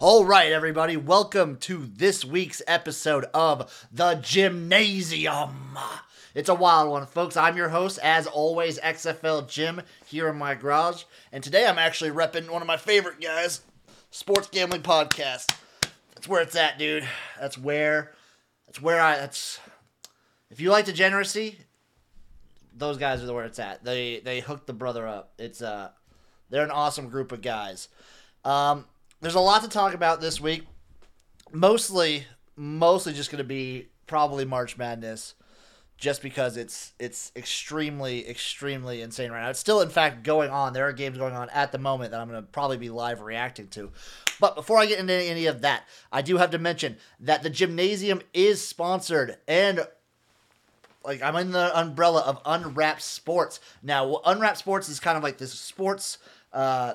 All right, everybody, welcome to this week's episode of The Jimnasium. It's a wild one, folks. I'm your host, as always, XFL Jim, here in my garage. And today I'm actually repping one of my favorite guys, Sports Gambling Podcast. That's where it's at, dude. That's where, that's where I, that's, if you like degeneracy, those guys are the where it's at. They, they hooked the brother up. It's, uh, they're an awesome group of guys. Um, there's a lot to talk about this week. Mostly, mostly just going to be probably March Madness, just because it's it's extremely, extremely insane right now. It's still, in fact, going on. There are games going on at the moment that I'm going to probably be live reacting to. But before I get into any of that, I do have to mention that the Jimnasium is sponsored and like I'm in the umbrella of Unwrapped Sports. Now, Unwrapped Sports is kind of like this sports uh,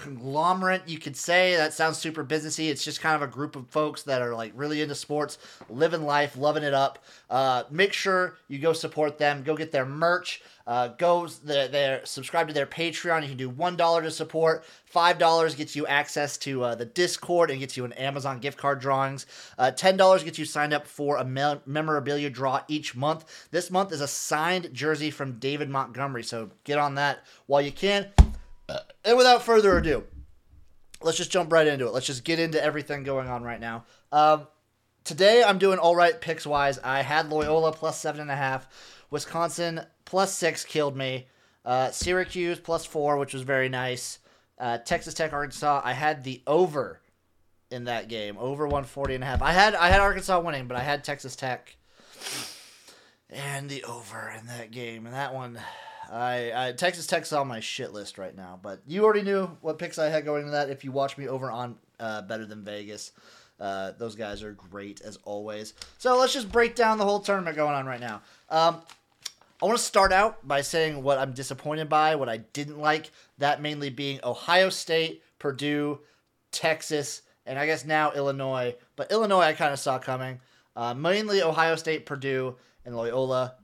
conglomerate, you could say. That sounds super businessy. It's just kind of a group of folks that are like really into sports, living life, loving it up. Uh, make sure you go support them. Go get their merch. Uh, go their subscribe to their Patreon. You can do one dollar to support. Five dollars gets you access to uh, the Discord and gets you an Amazon gift card drawings. Uh, Ten dollars gets you signed up for a me- memorabilia draw each month. This month is a signed jersey from David Montgomery. So get on that while you can. And without further ado, let's just jump right into it. Let's just get into everything going on right now. Um, today I'm doing all right picks wise. I had Loyola plus seven and a half, Wisconsin plus six killed me, uh, Syracuse plus four, which was very nice. Uh, Texas Tech Arkansas. I had the over in that game, over 140 and a half. I had I had Arkansas winning, but I had Texas Tech and the over in that game, and that one. I, I Texas Tech's on my shit list right now, but you already knew what picks I had going into that. If you watch me over on uh, Better Than Vegas, uh, those guys are great as always. So let's just break down the whole tournament going on right now. Um, I want to start out by saying what I'm disappointed by, what I didn't like. That mainly being Ohio State, Purdue, Texas, and I guess now Illinois. But Illinois I kind of saw coming. Uh, mainly Ohio State, Purdue, and Loyola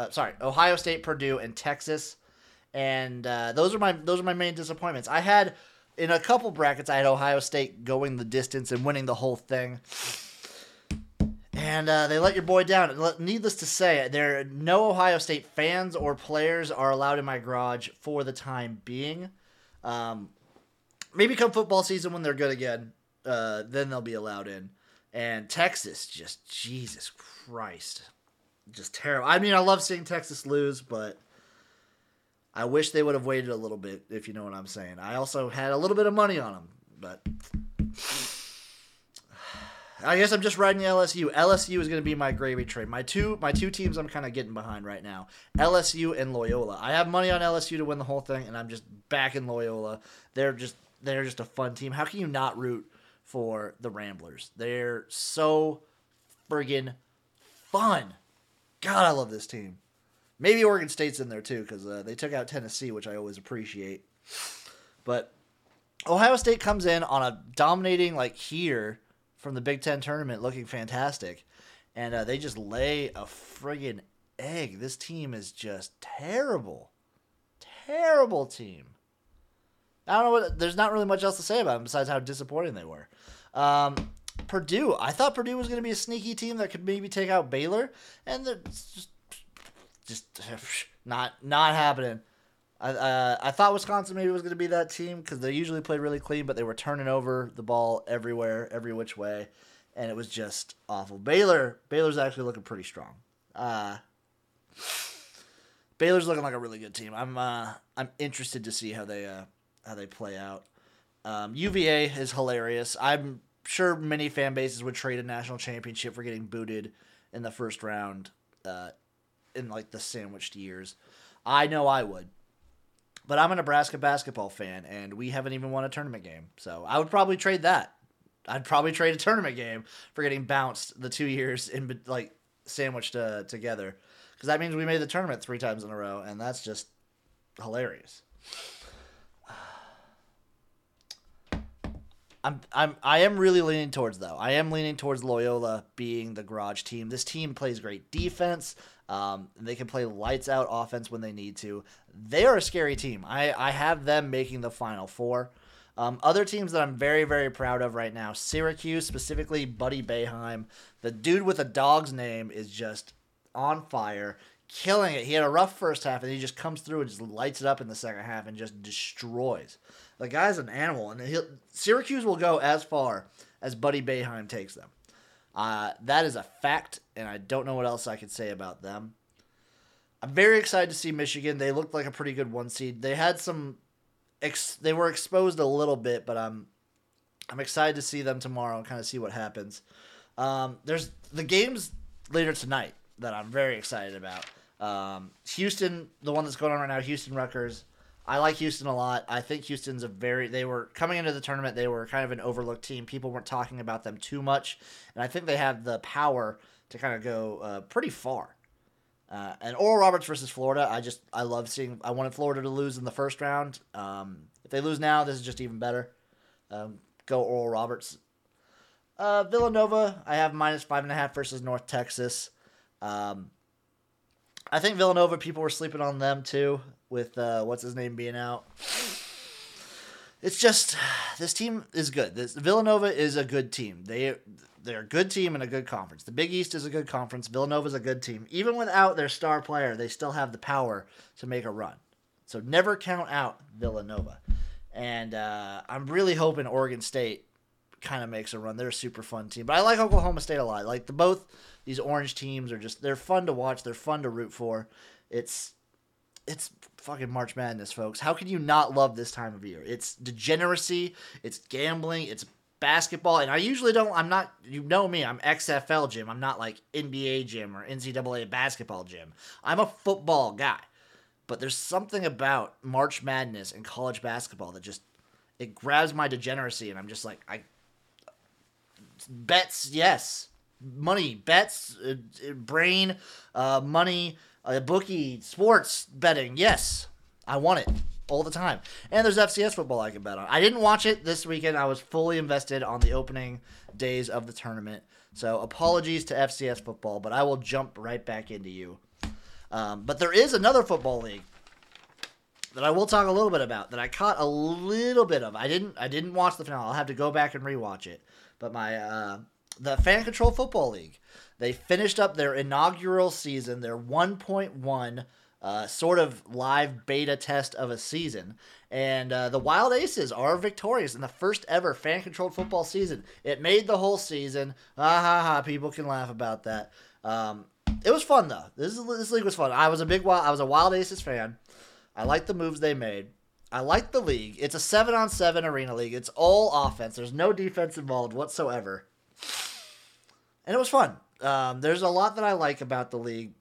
uh, sorry, Ohio State, Purdue, and Texas, and uh, those are my those are my main disappointments. I had in a couple brackets, I had Ohio State going the distance and winning the whole thing, and uh, they let your boy down. Needless to say, there no Ohio State fans or players are allowed in my garage for the time being. Um, maybe come football season when they're good again, uh, then they'll be allowed in. And Texas, just Jesus Christ, just terrible. I mean, I love seeing Texas lose, but I wish they would have waited a little bit, if you know what I'm saying. I also had a little bit of money on them, but I guess I'm just riding the LSU. LSU is going to be my gravy train. My two my two teams I'm kind of getting behind right now. LSU and Loyola. I have money on LSU to win the whole thing and I'm just backing Loyola. They're just they're just a fun team. How can you not root for the Ramblers? They're so friggin' fun. God, I love this team. Maybe Oregon State's in there too because uh, they took out Tennessee, which I always appreciate. But Ohio State comes in on a dominating like here from the Big Ten tournament, looking fantastic, and uh, they just lay a friggin' egg. This team is just terrible, terrible team. I don't know what. There's not really much else to say about them besides how disappointing they were. Um, Purdue. I thought Purdue was going to be a sneaky team that could maybe take out Baylor, and just just not not happening. I uh, I thought Wisconsin maybe was going to be that team because they usually play really clean, but they were turning over the ball everywhere, every which way, and it was just awful. Baylor Baylor's actually looking pretty strong. Uh, Baylor's looking like a really good team. I'm uh, I'm interested to see how they uh, how they play out. Um, UVA is hilarious. I'm sure many fan bases would trade a national championship for getting booted in the first round uh, in like the sandwiched years. I know I would. But I'm a Nebraska basketball fan, and we haven't even won a tournament game. So I would probably trade that. I'd probably trade a tournament game for getting bounced the two years in like sandwiched uh, together, because that means we made the tournament three times in a row, and that's just hilarious. I'm I'm I am really leaning towards though. I am leaning towards Loyola being the garage team. This team plays great defense. Um, they can play lights out offense when they need to. They are a scary team. I I have them making the final four. Um, other teams that I'm very, very proud of right now Syracuse, specifically Buddy Boeheim. The dude with a dog's name is just on fire, killing it. He had a rough first half, and he just comes through and just lights it up in the second half and just destroys. The guy's an animal, and he'll, Syracuse will go as far as Buddy Boeheim takes them. Uh, that is a fact, and I don't know what else I could say about them. I'm very excited to see Michigan. They looked like a pretty good one seed. They had some ex- they were exposed a little bit, but I'm I'm excited to see them tomorrow and kind of see what happens. Um, there's the games later tonight that I'm very excited about. Um, Houston, the one that's going on right now, Houston Rutgers. I like Houston a lot. I think Houston's a very they were coming into the tournament. They were kind of an overlooked team. People weren't talking about them too much, and I think they have the power to kind of go uh, pretty far. Uh, and Oral Roberts versus Florida, I just I love seeing. I wanted Florida to lose in the first round. Um, if they lose now, this is just even better. Um, go Oral Roberts. Uh, Villanova, I have minus five and a half versus North Texas. Um, I think Villanova people were sleeping on them too, with uh, what's his name being out. It's just this team is good. This Villanova is a good team. They they're a good team and a good conference. The Big East is a good conference. Villanova's a good team. Even without their star player, they still have the power to make a run. So never count out Villanova. And uh, I'm really hoping Oregon State kind of makes a run. They're a super fun team. But I like Oklahoma State a lot. Like the both these orange teams are just they're fun to watch. They're fun to root for. It's it's fucking March Madness, folks. How can you not love this time of year? It's degeneracy, it's gambling, it's basketball, and I usually don't. I'm not. You know me. I'm XFL Jim. I'm not like NBA Jim or NCAA basketball Jim. I'm a football guy. But there's something about March Madness and college basketball that just it grabs my degeneracy, and I'm just like I bets yes, money bets, uh, brain, uh, money, uh, bookie, sports betting yes, I want it all the time. And there's FCS football I can bet on. I didn't watch it this weekend. I was fully invested on the opening days of the tournament. So apologies to FCS football, but I will jump right back into you. Um, but there is another football league that I will talk a little bit about that I caught a little bit of. I didn't I didn't watch the finale. I'll have to go back and rewatch it. But my uh, the Fan Control Football League, they finished up their inaugural season, their 1.1 uh, sort of live beta test of a season. And uh, the Wild Aces are victorious in the first ever fan controlled football season. It made the whole season. Ha ha ha! People can laugh about that. Um, it was fun though. This this league was fun. I was a big wild. I was a Wild Aces fan. I liked the moves they made. I like the league. It's a seven on seven arena league. It's all offense. There's no defense involved whatsoever, and it was fun. Um, there's a lot that I like about the league.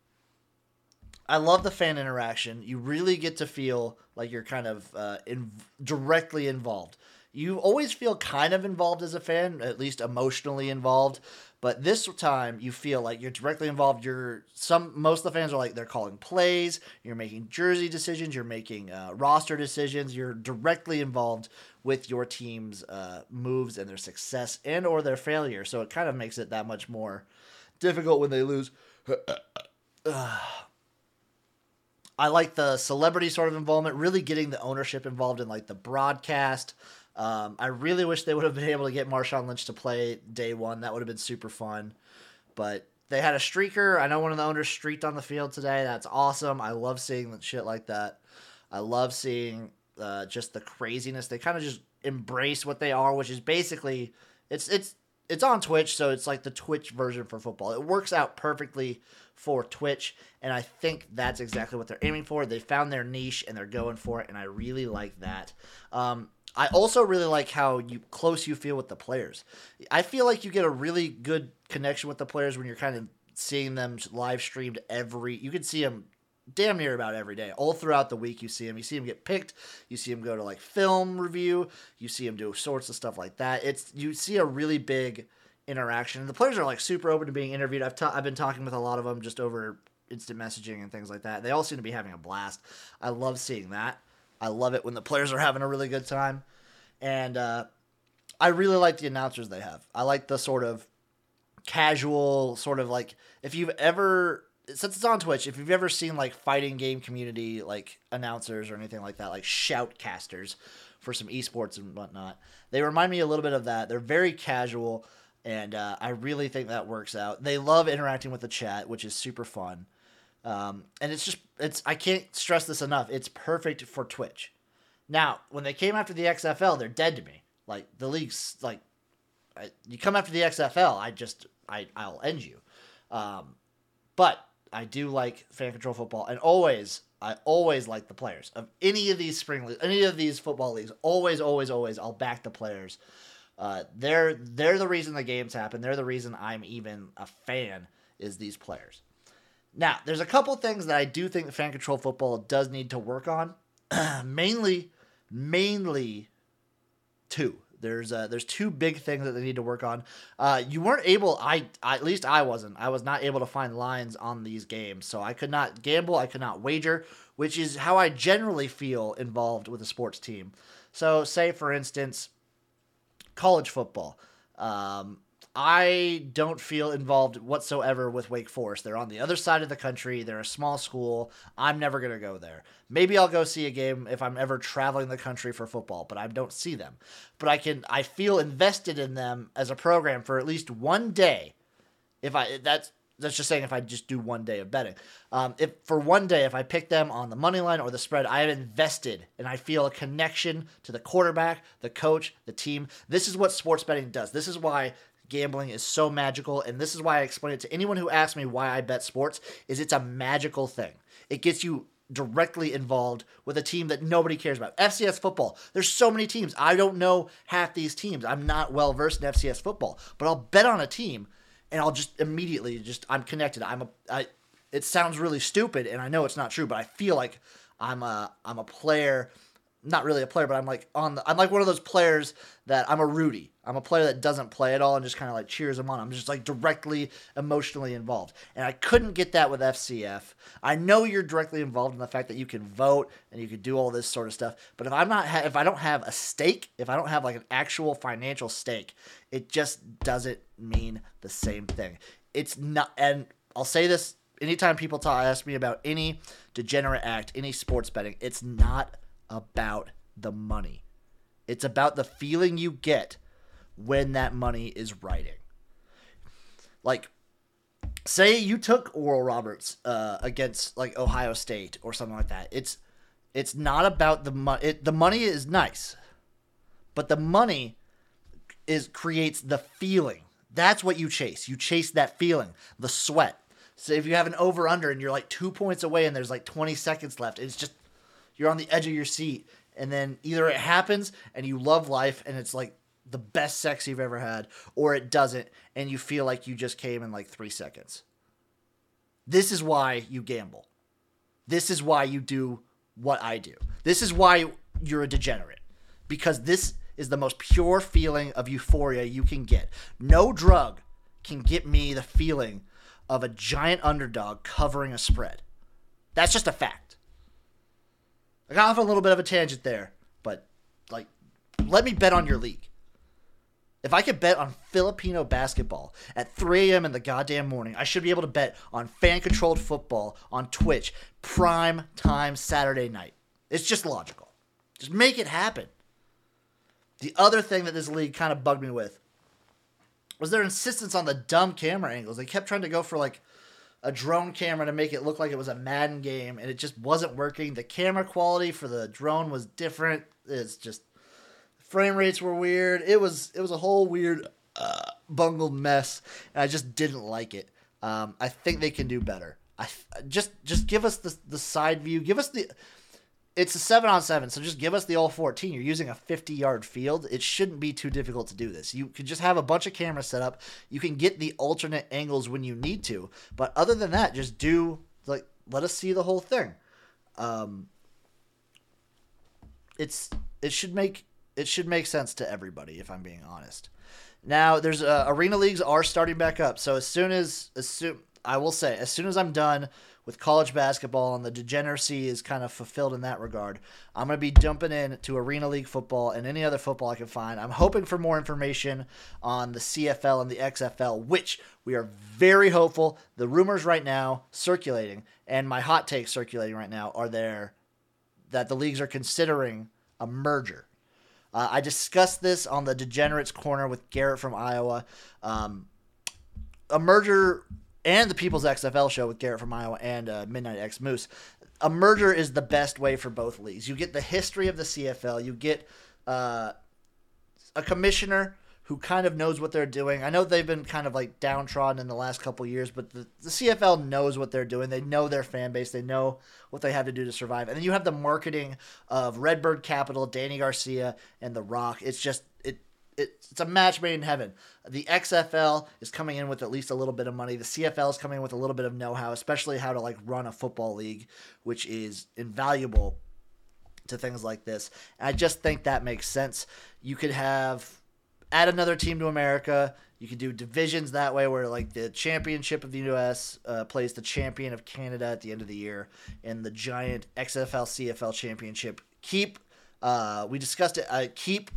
I love the fan interaction. You really get to feel like you're kind of uh, in, directly involved. You always feel kind of involved as a fan, at least emotionally involved. But this time, you feel like you're directly involved. You're some most of the fans are like they're calling plays. You're making jersey decisions. You're making uh, roster decisions. You're directly involved with your team's uh, moves and their success and or their failure. So it kind of makes it that much more difficult when they lose. I like the celebrity sort of involvement, really getting the ownership involved in like the broadcast. Um, I really wish they would have been able to get Marshawn Lynch to play day one. That would have been super fun. But they had a streaker. I know one of the owners streaked on the field today. That's awesome. I love seeing shit like that. I love seeing uh, just the craziness. They kind of just embrace what they are, which is basically it's it's it's on Twitch, so it's like the Twitch version for football. It works out perfectly for Twitch, and I think that's exactly what they're aiming for. They found their niche and they're going for it, and I really like that. Um, I also really like how you close you feel with the players. I feel like you get a really good connection with the players when you're kind of seeing them live streamed every. You can see them damn near about every day. All throughout the week, you see them. You see them get picked. You see them go to like film review. You see them do sorts of stuff like that. It's you see a really big interaction. The players are like super open to being interviewed. I've I've been talking with a lot of them just over instant messaging and things like that. They all seem to be having a blast. I love seeing that. I love it when the players are having a really good time, and uh, I really like the announcers they have. I like the sort of casual, sort of like if you've ever since it's on Twitch, if you've ever seen like fighting game community like announcers or anything like that, like shoutcasters, for some esports and whatnot. They remind me a little bit of that. They're very casual, and uh, I really think that works out. They love interacting with the chat, which is super fun. Um, and it's just it's I can't stress this enough. It's perfect for Twitch. Now, when they came after the XFL, they're dead to me. Like the league's like, I, you come after the XFL, I just I I'll end you. Um, but I do like fan control football, and always I always like the players of any of these spring leagues, any of these football leagues. Always, always, always, I'll back the players. Uh, they're they're the reason the games happen. They're the reason I'm even a fan. Is these players? Now, there's a couple things that I do think the fan control football does need to work on. mainly, mainly two. There's uh, there's two big things that they need to work on. Uh, you weren't able, I, I at least I wasn't. I was not able to find lines on these games, so I could not gamble. I could not wager, which is how I generally feel involved with a sports team. So, say for instance, college football. Um, I don't feel involved whatsoever with Wake Forest. They're on the other side of the country. They're a small school. I'm never going to go there. Maybe I'll go see a game if I'm ever traveling the country for football, but I don't see them. But I can I feel invested in them as a program for at least one day. If I that's that's just saying if I just do one day of betting. Um, if for one day, if I pick them on the money line or the spread, I am invested and I feel a connection to the quarterback, the coach, the team. This is what sports betting does. This is why gambling is so magical and this is why I explain it to anyone who asks me why I bet sports is it's a magical thing. It gets you directly involved with a team that nobody cares about. FCS football. There's so many teams. I don't know half these teams. I'm not well versed in FCS football, but I'll bet on a team and I'll just immediately just I'm connected. I'm a I it sounds really stupid and I know it's not true, but I feel like I'm a I'm a player not really a player, but I'm like on the I'm like one of those players that I'm a Rudy. I'm a player that doesn't play at all and just kind of like cheers them on. I'm just like directly emotionally involved. And I couldn't get that with FCF. I know you're directly involved in the fact that you can vote and you can do all this sort of stuff. But if I'm not ha- if I don't have a stake, if I don't have like an actual financial stake, it just doesn't mean the same thing. It's not and I'll say this anytime people talk ask me about any degenerate act, any sports betting, it's not about the money. It's about the feeling you get when that money is writing. Like, say you took Oral Roberts uh, against like Ohio State or something like that. It's it's not about the money. The money is nice, but the money is creates the feeling. That's what you chase. You chase that feeling, the sweat. So if you have an over under and you're like two points away and there's like 20 seconds left, it's just you're on the edge of your seat, and then either it happens and you love life and it's like the best sex you've ever had, or it doesn't and you feel like you just came in like three seconds. This is why you gamble. This is why you do what I do. This is why you're a degenerate. Because this is the most pure feeling of euphoria you can get. No drug can get me the feeling of a giant underdog covering a spread. That's just a fact. I got off a little bit of a tangent there, but like, let me bet on your league. If I could bet on Filipino basketball at 3 a.m. in the goddamn morning, I should be able to bet on fan controlled football on Twitch prime time Saturday night. It's just logical. Just make it happen. The other thing that this league kind of bugged me with was their insistence on the dumb camera angles. They kept trying to go for like a drone camera to make it look like it was a Madden game, and it just wasn't working. The camera quality for the drone was different. It's just frame rates were weird. It was it was a whole weird uh, bungled mess, and I just didn't like it. Um, I think they can do better. I just just give us the the side view. Give us the it's a seven on seven, so just give us the all 14. You're using a 50 yard field. It shouldn't be too difficult to do this. You could just have a bunch of cameras set up. You can get the alternate angles when you need to. But other than that, just do, like, let us see the whole thing. Um, it's, it should make, it should make sense to everybody, if I'm being honest. Now, there's, uh, arena leagues are starting back up. So as soon as, as soon, I will say, as soon as I'm done with college basketball and the degeneracy is kind of fulfilled in that regard. I'm going to be jumping in to Arena League football and any other football I can find. I'm hoping for more information on the CFL and the XFL, which we are very hopeful. The rumors right now circulating and my hot takes circulating right now are there that the leagues are considering a merger. Uh, I discussed this on the Degenerates Corner with Garrett from Iowa. Um, a merger and the People's XFL show with Garrett from Iowa and uh, Midnight X Moose. A merger is the best way for both leagues. You get the history of the CFL. You get uh, a commissioner who kind of knows what they're doing. I know they've been kind of like downtrodden in the last couple years, but the, the CFL knows what they're doing. They know their fan base. They know what they have to do to survive. And then you have the marketing of Redbird Capital, Dany Garcia, and The Rock. It's just it, it it's a match made in heaven. The XFL is coming in with at least a little bit of money. The CFL is coming in with a little bit of know-how, especially how to like run a football league, which is invaluable to things like this. And I just think that makes sense. You could have add another team to America. You can do divisions that way, where like the championship of the U.S. Uh, plays the champion of Canada at the end of the year, and the giant XFL CFL championship. Keep uh, we discussed it. Uh, keep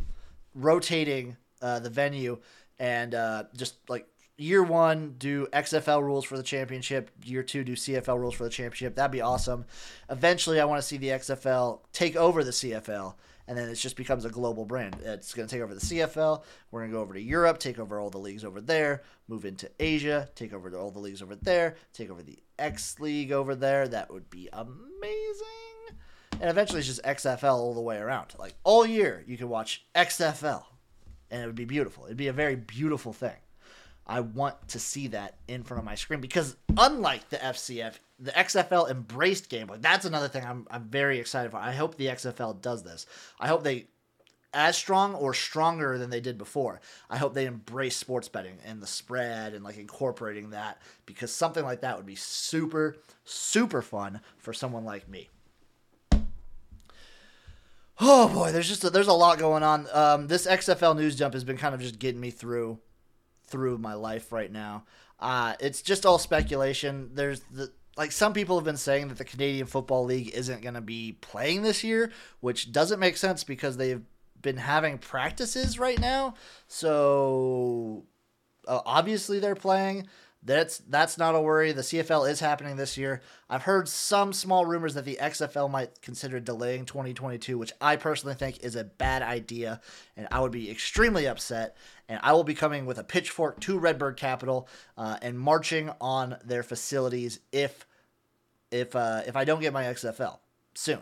rotating uh, the venue and uh, just like year one do XFL rules for the championship. Year two do CFL rules for the championship. That'd be awesome. Eventually, I want to see the XFL take over the CFL and then it just becomes a global brand. It's going to take over the CFL. We're going to go over to Europe, take over all the leagues over there, move into Asia, take over all the leagues over there, take over the X League over there. That would be amazing. And eventually it's just XFL all the way around. Like all year, you can watch XFL, and it would be beautiful. It'd be a very beautiful thing. I want to see that in front of my screen because unlike the FCF, the XFL embraced gambling. That's another thing I'm I'm very excited for. I hope the XFL does this. I hope they as strong or stronger than they did before. I hope they embrace sports betting and the spread and like incorporating that because something like that would be super super fun for someone like me. Oh boy, there's just a, there's a lot going on. Um, this XFL news jump has been kind of just getting me through through my life right now. Uh, it's just all speculation. There's the like some people have been saying that the Canadian Football League isn't going to be playing this year, which doesn't make sense because they've been having practices right now. So uh, obviously they're playing. That's that's not a worry. The CFL is happening this year. I've heard some small rumors that the XFL might consider delaying 2022, which I personally think is a bad idea, and I would be extremely upset. And I will be coming with a pitchfork to Redbird Capital uh, and marching on their facilities if if uh, if I don't get my XFL soon.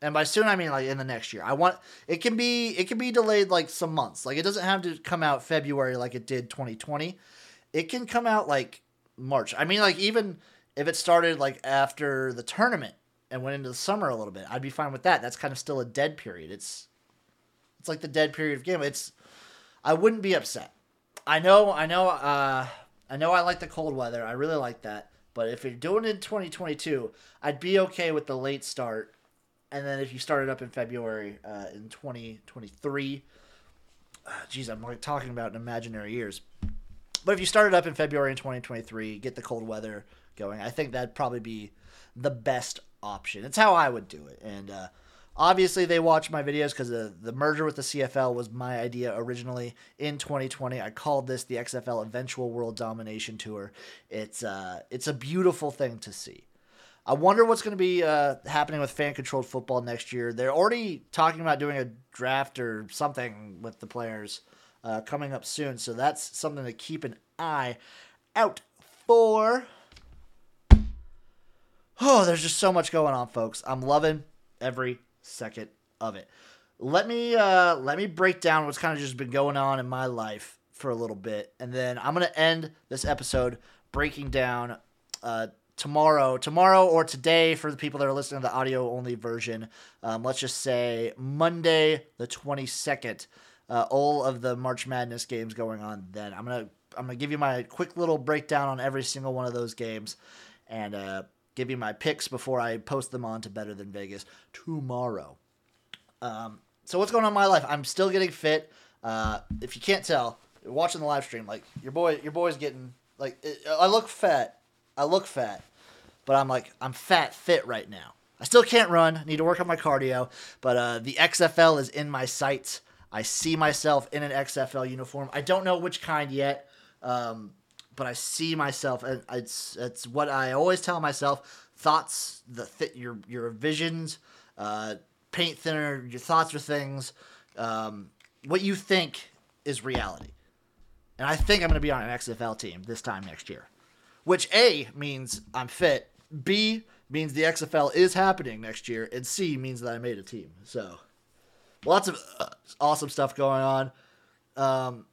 And by soon I mean like in the next year. I want it can be it can be delayed like some months. Like it doesn't have to come out February like it did 2020 it can come out like March. I mean, like even if it started like after the tournament and went into the summer a little bit, I'd be fine with that. That's kind of still a dead period. It's it's like the dead period of game. It's I wouldn't be upset. I know, I know, uh, I know. I like the cold weather. I really like that. But if you're doing it in 2022, I'd be okay with the late start. And then if you started up in February uh, in 2023, uh, geez, I'm like talking about imaginary years. But if you started up in February in 2023, get the cold weather going, I think that'd probably be the best option. It's how I would do it. And uh, obviously, they watch my videos because the, the merger with the CFL was my idea originally in 2020. I called this the XFL Eventual World Domination Tour. It's uh, it's a beautiful thing to see. I wonder what's going to be uh, happening with fan controlled football next year. They're already talking about doing a draft or something with the players uh, coming up soon. So that's something to keep an eye out for. Oh, there's just so much going on, folks. I'm loving every second of it. Let me uh, let me break down what's kind of just been going on in my life for a little bit, and then I'm gonna end this episode breaking down uh, tomorrow, tomorrow or today for the people that are listening to the audio only version. Um, let's just say Monday the 22nd uh, all of the March Madness games going on. Then I'm gonna I'm gonna give you my quick little breakdown on every single one of those games, and uh, give you my picks before I post them on to Better Than Vegas tomorrow. Um, so what's going on in my life? I'm still getting fit. Uh, if you can't tell, watching the live stream, like your boy, your boy's getting like it, I look fat. I look fat, but I'm like I'm fat fit right now. I still can't run. Need to work on my cardio, but uh, the XFL is in my sights. I see myself in an XFL uniform. I don't know which kind yet, um, but I see myself. And it's it's what I always tell myself: thoughts, the th- your your visions, uh, paint thinner. Your thoughts are things. um, what you think is reality. And I think I'm going to be on an XFL team this time next year, which A means I'm fit, B means the XFL is happening next year, and C means that I made a team. So lots of uh, awesome stuff going on. Um,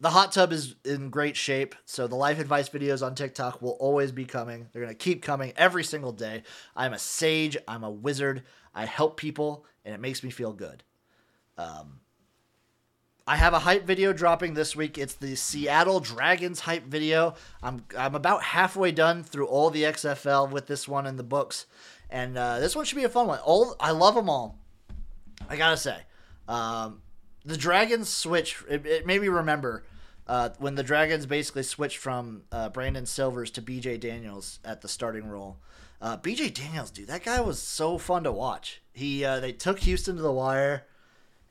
the hot tub is in great shape, so the life advice videos on TikTok will always be coming. They're going to keep coming every single day. I'm a sage, I'm a wizard. I help people, and it makes me feel good. Um, I have a hype video dropping this week. It's the Seattle Dragons hype video. I'm I'm about halfway done through all the XFL with this one in the books, and uh, this one should be a fun one. All I love them all. I gotta say, um, the Dragons switch. It, it made me remember uh, when the Dragons basically switched from uh, Brandon Silvers to BJ Daniels at the starting role. Uh, BJ Daniels, dude, that guy was so fun to watch. He uh, they took Houston to the wire,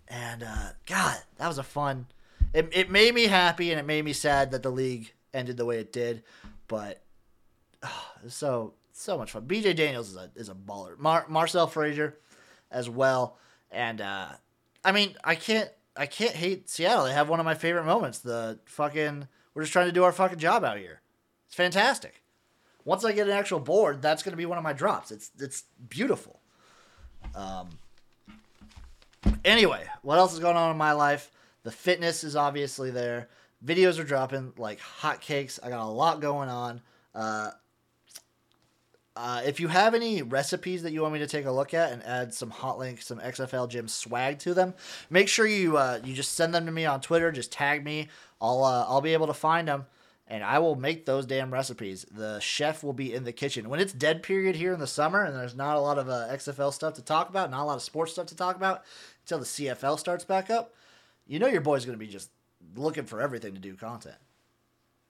and uh, God, that was a fun. It, it made me happy and it made me sad that the league ended the way it did, but so so much fun. BJ Daniels is a is a baller. Mar- Marcel Frazier, as well, and uh, I mean I can't I can't hate Seattle. They have one of my favorite moments. The fucking we're just trying to do our fucking job out here. It's fantastic. Once I get an actual board, that's going to be one of my drops. It's it's beautiful. Um. Anyway, what else is going on in my life? The fitness is obviously there. Videos are dropping like hotcakes. I got a lot going on. Uh, uh, if you have any recipes that you want me to take a look at and add some hot links, some XFL Jim swag to them, make sure you uh, you just send them to me on Twitter. Just tag me. I'll uh, I'll be able to find them, and I will make those damn recipes. The chef will be in the kitchen when it's dead period here in the summer, and there's not a lot of uh, XFL stuff to talk about, not a lot of sports stuff to talk about until the CFL starts back up. You know your boy's gonna be just looking for everything to do content.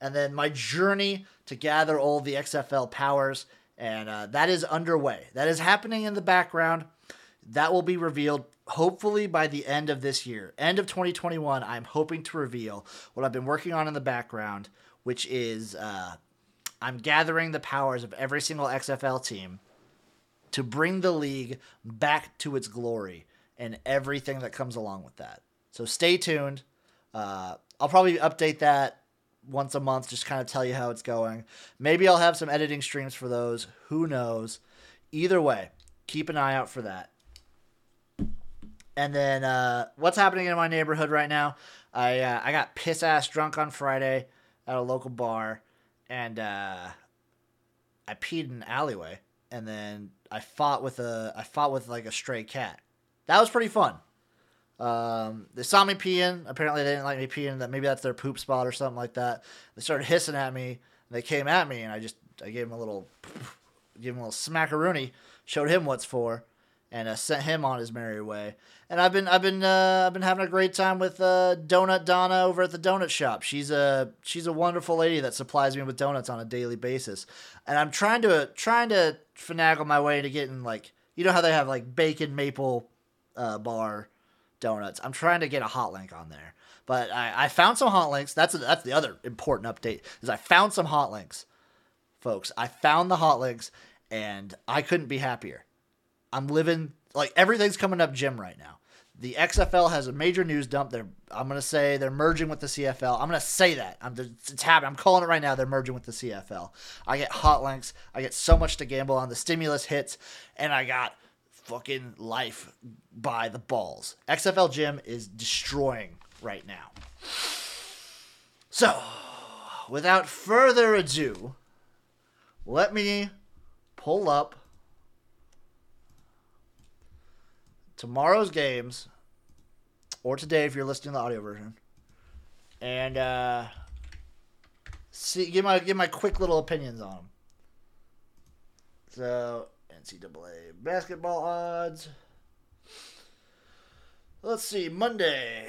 And then my journey to gather all the XFL powers and uh, that is underway. That is happening in the background. That will be revealed hopefully by the end of this year, end of 2021. I'm hoping to reveal what I've been working on in the background, which is uh, I'm gathering the powers of every single XFL team to bring the league back to its glory and everything that comes along with that. So stay tuned. Uh, I'll probably update that once a month, just kind of tell you how it's going. Maybe I'll have some editing streams for those. Who knows? Either way, keep an eye out for that. And then uh, what's happening in my neighborhood right now? I uh, I got piss ass drunk on Friday at a local bar, and uh, I peed in an alleyway, and then I fought with a I fought with like a stray cat. That was pretty fun. Um, they saw me peeing. Apparently, they didn't like me peeing. That maybe that's their poop spot or something like that. They started hissing at me. They came at me, and I just I gave him a little, gave him a little smackaroonie. Showed him what's for, and uh, sent him on his merry way. And I've been I've been uh, I've been having a great time with uh, Donut Donna over at the donut shop. She's a she's a wonderful lady that supplies me with donuts on a daily basis. And I'm trying to trying to finagle my way to getting like you know how they have like bacon maple uh, bar donuts. I'm trying to get a hot link on there, but I, I found some hot links. That's a, that's the other important update is I found some hot links, folks. I found the hot links, and I couldn't be happier. I'm living like everything's coming up Jim right now. The XFL has a major news dump. They're I'm gonna say they're merging with the CFL. I'm gonna say that. I'm it's happening. I'm calling it right now. They're merging with the CFL. I get hot links. I get so much to gamble on. The stimulus hits, and I got fucking life by the balls. XFL Jim is destroying right now. So, without further ado, let me pull up tomorrow's games, or today if you're listening to the audio version, and uh, see give my give my quick little opinions on them. So NCAA basketball odds. Let's see, Monday.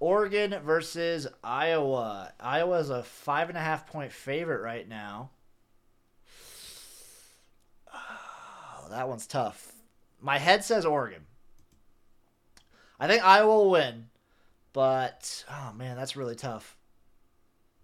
Oregon versus Iowa. Iowa's a five and a half point favorite right now. Oh, that one's tough. My head says Oregon. I think Iowa will win, but oh man, that's really tough.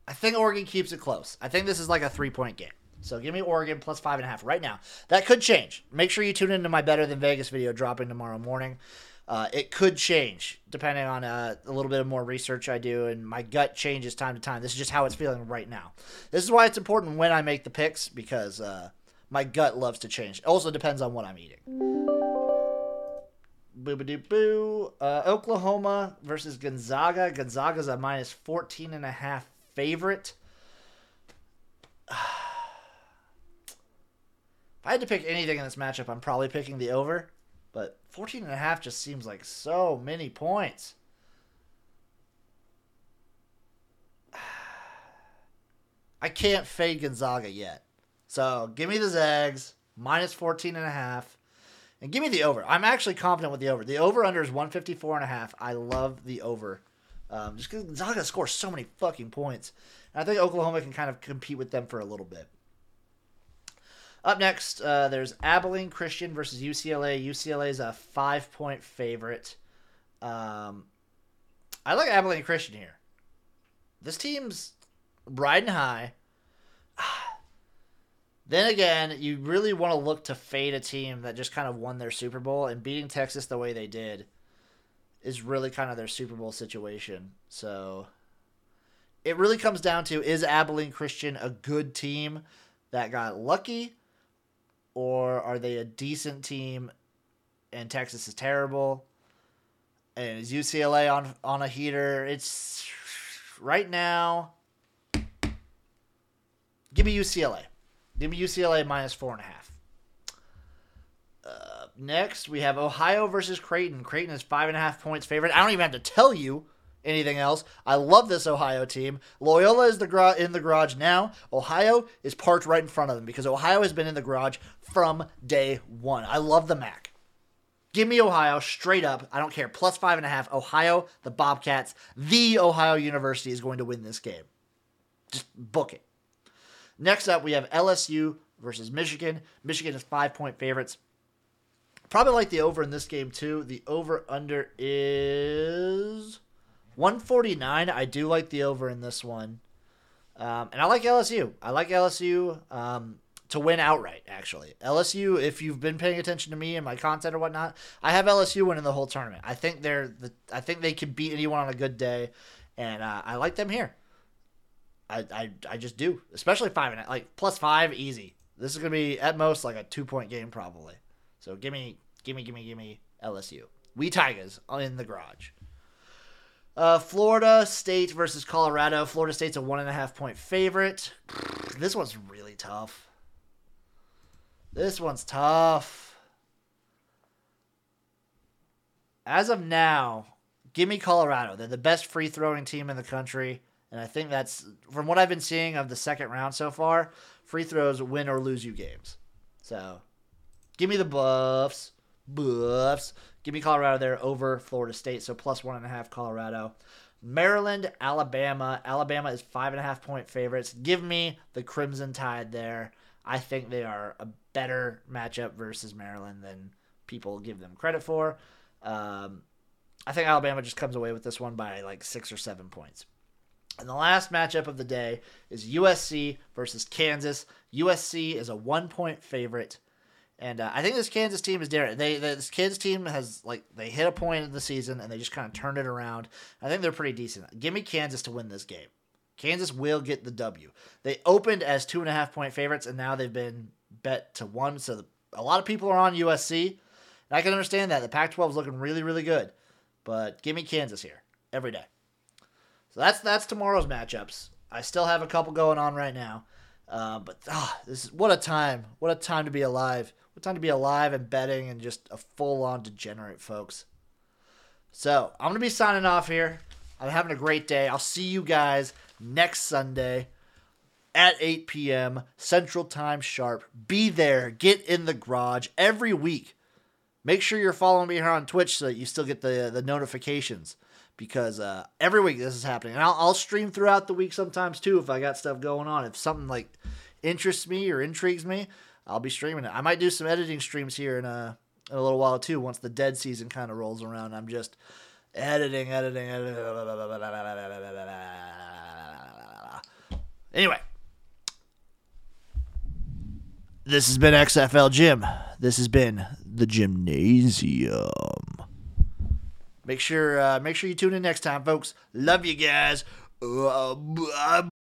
I think Oregon keeps it close. I think this is like a three point game. So give me Oregon plus five and a half right now. That could change. Make sure you tune into my Better Than Vegas video dropping tomorrow morning. Uh, it could change depending on uh, a little bit of more research I do, and my gut changes time to time. This is just how it's feeling right now. This is why it's important when I make the picks because uh, my gut loves to change. It also depends on what I'm eating. Boo boo boo. Uh, Oklahoma versus Gonzaga. Gonzaga's a minus 14 and a half favorite. I had to pick anything in this matchup, I'm probably picking the over. But 14 and a half just seems like so many points. I can't fade Gonzaga yet. So give me the Zags, minus 14 and a half. And give me the over. I'm actually confident with the over. The over under is 154 and a half. I love the over. Um, just because Gonzaga scores so many fucking points. And I think Oklahoma can kind of compete with them for a little bit. Up next, uh, there's Abilene Christian versus UCLA. UCLA is a five point favorite. Um, I like Abilene Christian here. This team's riding high. Then again, you really want to look to fade a team that just kind of won their Super Bowl and beating Texas the way they did is really kind of their Super Bowl situation. So it really comes down to is Abilene Christian a good team that got lucky or are they a decent team and Texas is terrible? And is UCLA on on a heater? It's right now. Give me UCLA. Give me UCLA minus four and a half. Uh, next, we have Ohio versus Creighton. Creighton is five and a half points favorite. I don't even have to tell you anything else. I love this Ohio team. Loyola is the gra- in the garage now. Ohio is parked right in front of them because Ohio has been in the garage from day one. I love the MAC. Give me Ohio straight up. I don't care. Plus five and a half. Ohio, the Bobcats, the Ohio University is going to win this game. Just book it. Next up, we have LSU versus Michigan. Michigan is five point favorites. Probably like the over in this game too. The over under is 149. I do like the over in this one. Um, and I like LSU. I like LSU um, to win outright, actually. LSU, if you've been paying attention to me and my content or whatnot, I have LSU winning the whole tournament. I think they're the, I think they can beat anyone on a good day, and uh, I like them here. I, I, I just do, especially five and like plus five, easy. This is gonna be at most like a two point game probably. So give me, give me, give me, give me LSU. We Tigers in the garage. Uh, Florida State versus Colorado. Florida State's a one and a half point favorite. This one's really tough. This one's tough. As of now, give me Colorado. They're the best free throwing team in the country. And I think that's, from what I've been seeing of the second round so far, free throws win or lose you games. So give me the buffs. Buffs. Give me Colorado there over Florida State. So plus one and a half Colorado. Maryland, Alabama. Alabama is five and a half point favorites. Give me the Crimson Tide there. I think they are a better matchup versus Maryland than people give them credit for. Um, I think Alabama just comes away with this one by like six or seven points. And the last matchup of the day is USC versus Kansas. USC is a one point favorite. And uh, I think this Kansas team is different. They this Kansas team has like they hit a point in the season and they just kind of turned it around. I think they're pretty decent. Give me Kansas to win this game. Kansas will get the W. They opened as two and a half point favorites and now they've been bet to one. So the, a lot of people are on USC. And I can understand that the Pac-12 is looking really really good, but give me Kansas here every day. So that's that's tomorrow's matchups. I still have a couple going on right now. Uh, but ah, this is what a time! What a time to be alive! What time to be alive and betting and just a full-on degenerate, folks. So I'm gonna be signing off here. I'm having a great day. I'll see you guys next Sunday at 8 p.m. Central Time sharp. Be there. Get in the garage every week. Make sure you're following me here on Twitch so that you still get the the notifications because uh, every week this is happening. And I'll, I'll, stream throughout the week sometimes too if I got stuff going on. If something like interests me or intrigues me, I'll be streaming it. I might do some editing streams here in a, in a little while too once the dead season kind of rolls around. I'm just editing, editing, editing. Anyway, this has been XFL Jim. This has been the Jimnasium. Make sure uh, make sure you tune in next time, folks. Love you guys. Uh,